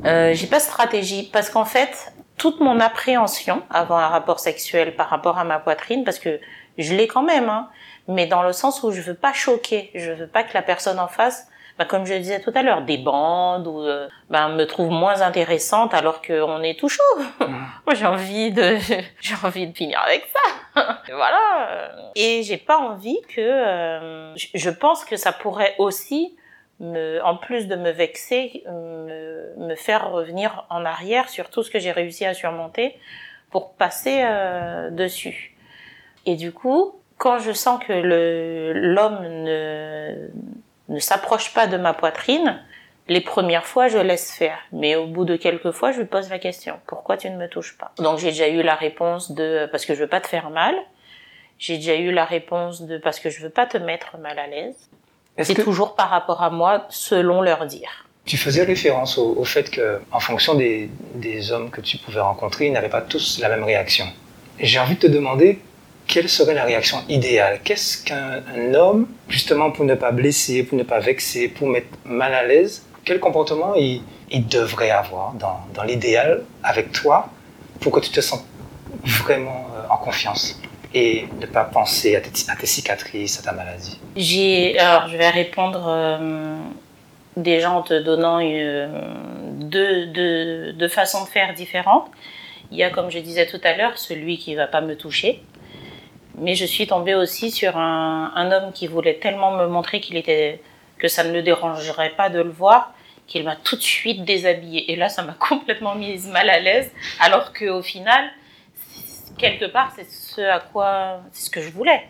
Euh, J'ai pas de stratégie, parce qu'en fait, toute mon appréhension avant un rapport sexuel par rapport à ma poitrine, parce que je l'ai quand même, hein, mais dans le sens où je veux pas choquer, je veux pas que la personne en face, bah, comme je le disais tout à l'heure, des bandes ou euh, bah, me trouve moins intéressante alors qu'on est tout chaud. Mm. Moi j'ai envie de j'ai envie de finir avec ça. voilà. Et j'ai pas envie que euh, je pense que ça pourrait aussi me, en plus de me vexer, me, me, faire revenir en arrière sur tout ce que j'ai réussi à surmonter pour passer euh, dessus. Et du coup, quand je sens que l'homme ne, ne s'approche pas de ma poitrine, les premières fois, je laisse faire. Mais au bout de quelques fois, je lui pose la question. Pourquoi tu ne me touches pas? Donc j'ai déjà eu la réponse de parce que je veux pas te faire mal. J'ai déjà eu la réponse de parce que je veux pas te mettre mal à l'aise. C'est toujours par rapport à moi, selon leur dire. Tu faisais référence au, fait que, en fonction des, des, hommes que tu pouvais rencontrer, ils n'avaient pas tous la même réaction. J'ai envie de te demander quelle serait la réaction idéale? Qu'est-ce qu'un homme, justement pour ne pas blesser, pour ne pas vexer, pour mettre mal à l'aise, quel comportement il, devrait avoir dans, l'idéal avec toi pour que tu te sentes vraiment euh, en confiance et ne pas penser à tes, cicatrices, à ta maladie? Alors je vais répondre euh, déjà en te donnant une, deux, deux, façons de faire différentes. Il y a, comme je disais tout à l'heure, celui qui va pas me toucher. Mais je suis tombée aussi sur un, homme qui voulait tellement me montrer qu'il était, que ça ne le dérangerait pas de le voir, qu'il m'a tout de suite déshabillée. Et là, ça m'a complètement mise mal à l'aise, alors qu'au final, quelque part, c'est ce à quoi, c'est ce que je voulais.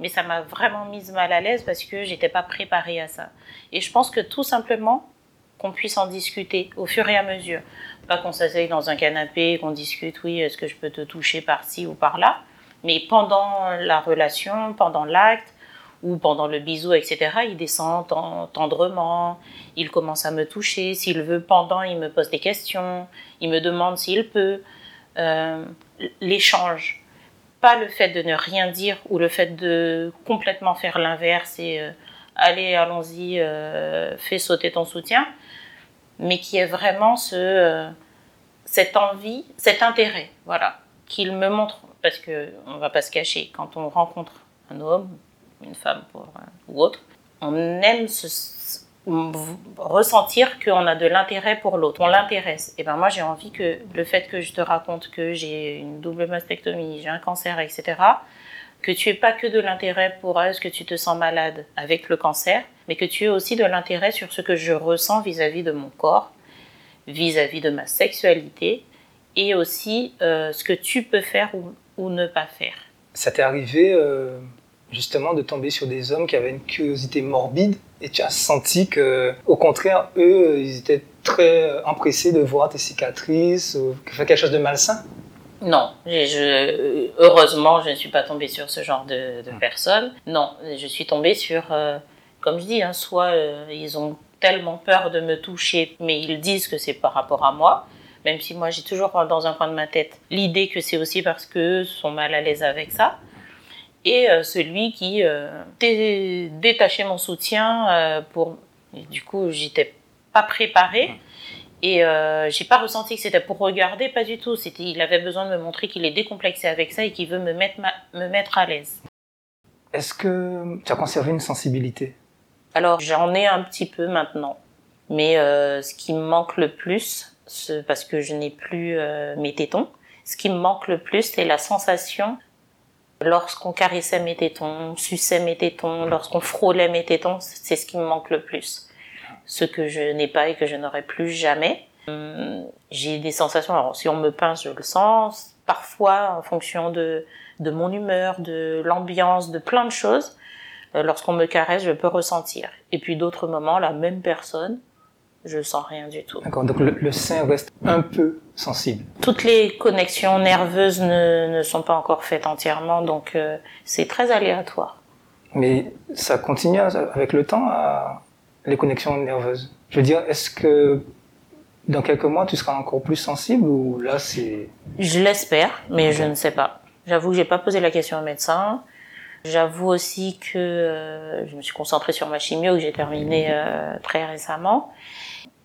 Mais ça m'a vraiment mise mal à l'aise parce que j'étais pas préparée à ça. Et je pense que tout simplement, qu'on puisse en discuter au fur et à mesure. Pas qu'on s'asseye dans un canapé, qu'on discute, oui, est-ce que je peux te toucher par-ci ou par-là. Mais pendant la relation, pendant l'acte, ou pendant le bisou, etc., il descend tendrement, il commence à me toucher. S'il veut pendant, il me pose des questions, il me demande s'il peut. Euh, l'échange, pas le fait de ne rien dire ou le fait de complètement faire l'inverse et euh, allez, allons-y, euh, fais sauter ton soutien, mais qui est vraiment ce, euh, cette envie, cet intérêt, voilà, qu'il me montre, parce que on va pas se cacher, quand on rencontre un homme, une femme pour, ou autre, on aime se, ressentir qu'on a de l'intérêt pour l'autre, on l'intéresse. Et ben moi j'ai envie que le fait que je te raconte que j'ai une double mastectomie, j'ai un cancer, etc., que tu aies pas que de l'intérêt pour est-ce que tu te sens malade avec le cancer, mais que tu aies aussi de l'intérêt sur ce que je ressens vis-à-vis de mon corps, vis-à-vis de ma sexualité, et aussi euh, ce que tu peux faire ou, ou ne pas faire. Ça t'est arrivé euh, justement de tomber sur des hommes qui avaient une curiosité morbide et tu as senti que, au contraire, eux, ils étaient très empressés de voir tes cicatrices ou quelque chose de malsain? Non, je, heureusement, je ne suis pas tombée sur ce genre de, de hmm. personnes. Non, je suis tombée sur, euh, comme je dis, hein, soit euh, ils ont tellement peur de me toucher, mais ils disent que c'est par rapport à moi, même si moi j'ai toujours dans un coin de ma tête l'idée que c'est aussi parce qu'eux sont mal à l'aise avec ça et euh, celui qui euh, détachait mon soutien euh, pour. du coup, j'étais pas préparée. Et euh, j'ai pas ressenti que c'était pour regarder, pas du tout. C'était, il avait besoin de me montrer qu'il est décomplexé avec ça et qu'il veut me mettre, me mettre à l'aise. Est-ce que tu as conservé une sensibilité? Alors j'en ai un petit peu maintenant, mais euh, ce qui me manque le plus, parce que je n'ai plus mes tétons, ce qui me manque le plus, c'est la sensation Lorsqu'on caressait mes tétons, suçait mes tétons, lorsqu'on frôlait mes tétons, c'est ce qui me manque le plus. Ce que je n'ai pas et que je n'aurai plus jamais. Hum, j'ai des sensations, alors si on me pince, je le sens, parfois en fonction de, de mon humeur, de l'ambiance, de plein de choses. Euh, lorsqu'on me caresse, je peux ressentir. Et puis d'autres moments, la même personne, je sens rien du tout. D'accord, donc le, sein reste un peu sensible. Toutes les connexions nerveuses ne, ne sont pas encore faites entièrement, donc euh, c'est très aléatoire. Mais ça continue avec le temps, à... les connexions nerveuses. Je veux dire, est-ce que dans quelques mois, tu seras encore plus sensible ou là, c'est... Je l'espère, mais je ne sais pas. J'avoue que j'ai pas posé la question au médecin. J'avoue aussi que euh, je me suis concentrée sur ma chimio que j'ai terminée euh, très récemment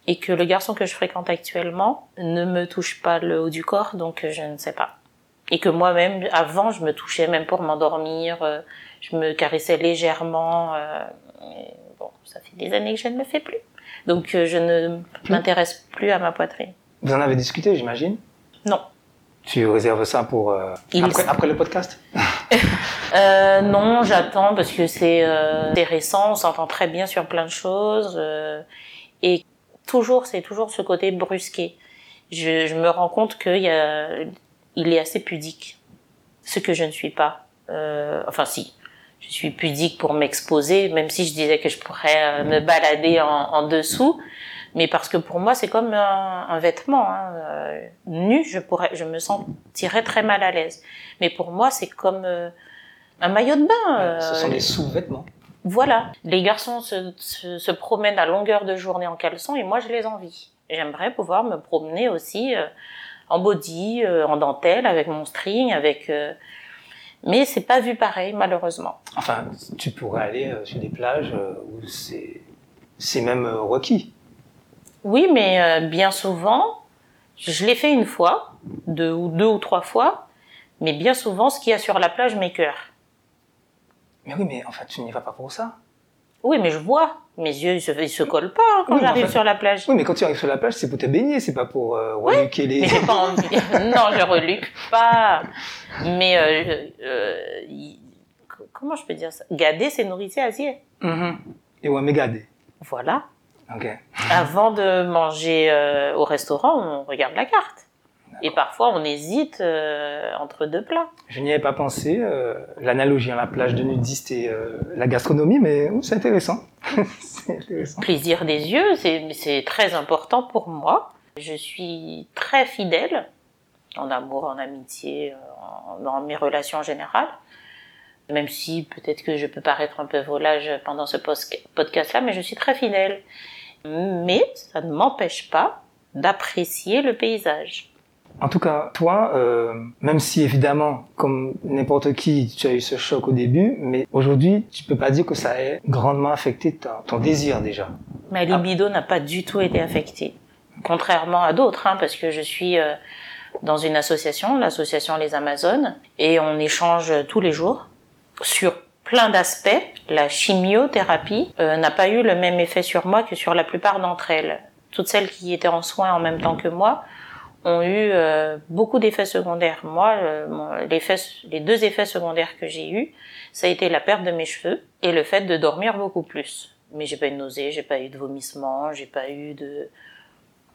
et que le garçon que je fréquente actuellement ne me touche pas le haut du corps, donc je ne sais pas. Et que moi-même, avant, je me touchais même pour m'endormir, euh, je me caressais légèrement. bon, ça fait des années que je ne le fais plus. Donc je ne m'intéresse plus à ma poitrine. Vous en avez discuté, j'imagine? Non. Tu réserves ça pour euh, après, le podcast? Euh, Non, j'attends parce que c'est euh, récent, on s'entend très bien sur plein de choses euh, et toujours c'est toujours ce côté brusqué. Je, je me rends compte qu'il y a, il est assez pudique, ce que je ne suis pas. Euh, enfin si, je suis pudique pour m'exposer, même si je disais que je pourrais me balader en, en dessous mais parce que pour moi c'est comme un, un vêtement hein. Euh, nu je pourrais je me sentirais très mal à l'aise mais pour moi c'est comme euh, un maillot de bain euh, ce sont des sous-vêtements voilà. Les garçons se, se, se, promènent à longueur de journée en caleçon et moi je les envie. J'aimerais pouvoir me promener aussi en body en dentelle avec mon string avec mais c'est pas vu pareil malheureusement. Enfin tu pourrais aller sur des plages où c'est c'est même requis. Oui, mais euh, bien souvent, je l'ai fait une fois, deux ou deux ou trois fois, mais bien souvent, ce qu'il y a sur la plage m'écœure. Mais oui, mais en fait, tu n'y vas pas pour ça. Oui, mais je vois. Mes yeux, ils se, ils se collent pas hein, quand j'arrive sur la plage. Oui, mais quand tu arrives sur la plage, c'est pour te baigner, c'est pas pour euh, reluquer les... mais j'ai pas envie. non, je reluque pas. Mais, euh, euh, comment je peux dire ça? Gader, c'est nourrir Asier. Mm Et ouais, mais gader. Voilà. Okay. Avant de manger euh, au restaurant, on regarde la carte. Et parfois, on hésite euh, entre deux plats. Je n'y avais pas pensé. Euh, L'analogie à la plage de nudiste et euh, la gastronomie, mais c'est intéressant. intéressant. Plaisir des yeux, c'est très important pour moi. Je suis très fidèle en amour, en amitié, en, dans mes relations générales. Même si peut-être que je peux paraître un peu volage pendant ce podcast-là, mais je suis très fidèle mais ça ne m'empêche pas d'apprécier le paysage. En tout cas, toi, euh, même si évidemment, comme n'importe qui, tu as eu ce choc au début, mais aujourd'hui, tu peux pas dire que ça ait grandement affecté ton, ton désir déjà. Ma libido n'a pas du tout été affectée, contrairement à d'autres, hein, parce que je suis euh, dans une association, l'association Les Amazones, et on échange tous les jours sur plein d'aspects. La chimiothérapie euh, n'a pas eu le même effet sur moi que sur la plupart d'entre elles. Toutes celles qui étaient en soins en même temps que moi ont eu euh, beaucoup d'effets secondaires. Moi, euh, les deux effets secondaires que j'ai eus, ça a été la perte de mes cheveux et le fait de dormir beaucoup plus. Mais j'ai pas eu de nausées, j'ai pas eu de vomissements, j'ai pas eu de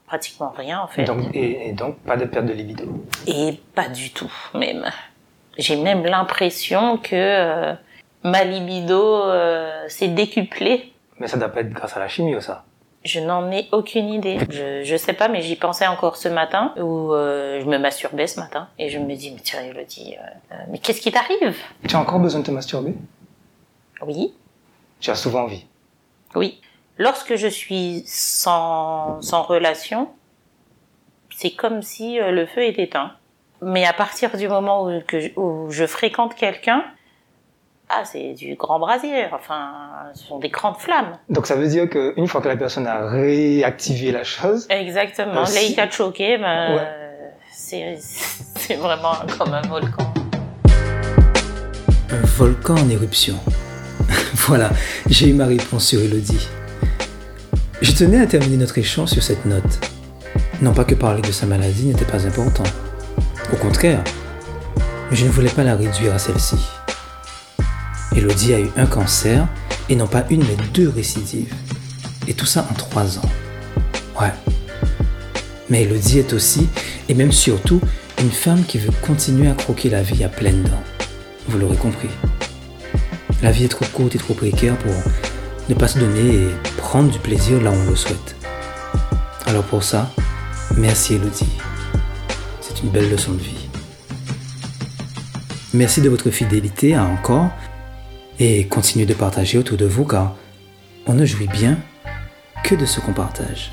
pratiquement rien en fait. Donc, et, et donc pas de perte de libido. Et pas du tout même. J'ai même l'impression que euh, ma libido euh, s'est décuplée. Mais ça doit pas être grâce à la chimie, ça. Je n'en ai aucune idée. Je, je sais pas, mais j'y pensais encore ce matin, où euh, je me masturbais ce matin, et je me dis, mais tiens, Elodie, euh, mais qu'est-ce qui t'arrive? Tu as encore besoin de te masturber? Oui. Tu as souvent envie? Oui. Lorsque je suis sans, sans relation, c'est comme si euh, le feu est éteint. Mais à partir du moment où, que où je fréquente quelqu'un, ah, c'est du grand brasier. Enfin, ce sont des grandes flammes. Donc ça veut dire qu'une fois que la personne a réactivé la chose. Exactement. Euh, Là, il a choqué, ben, ouais. c'est vraiment comme un volcan. Un volcan en éruption. voilà, j'ai eu ma réponse sur Elodie. Je tenais à terminer notre échange sur cette note. Non pas que parler de sa maladie n'était pas important. Au contraire, Mais je ne voulais pas la réduire à celle-ci. Elodie a eu un cancer, et non pas une mais deux récidives. Et tout ça en trois ans. Ouais. Mais Elodie est aussi, et même surtout, une femme qui veut continuer à croquer la vie à pleines dents. Vous l'aurez compris. La vie est trop courte et trop précaire pour ne pas se donner et prendre du plaisir là où on le souhaite. Alors pour ça, merci Elodie. C'est une belle leçon de vie. Merci de votre fidélité à encore et continuez de partager autour de vous car on ne jouit bien que de ce qu'on partage.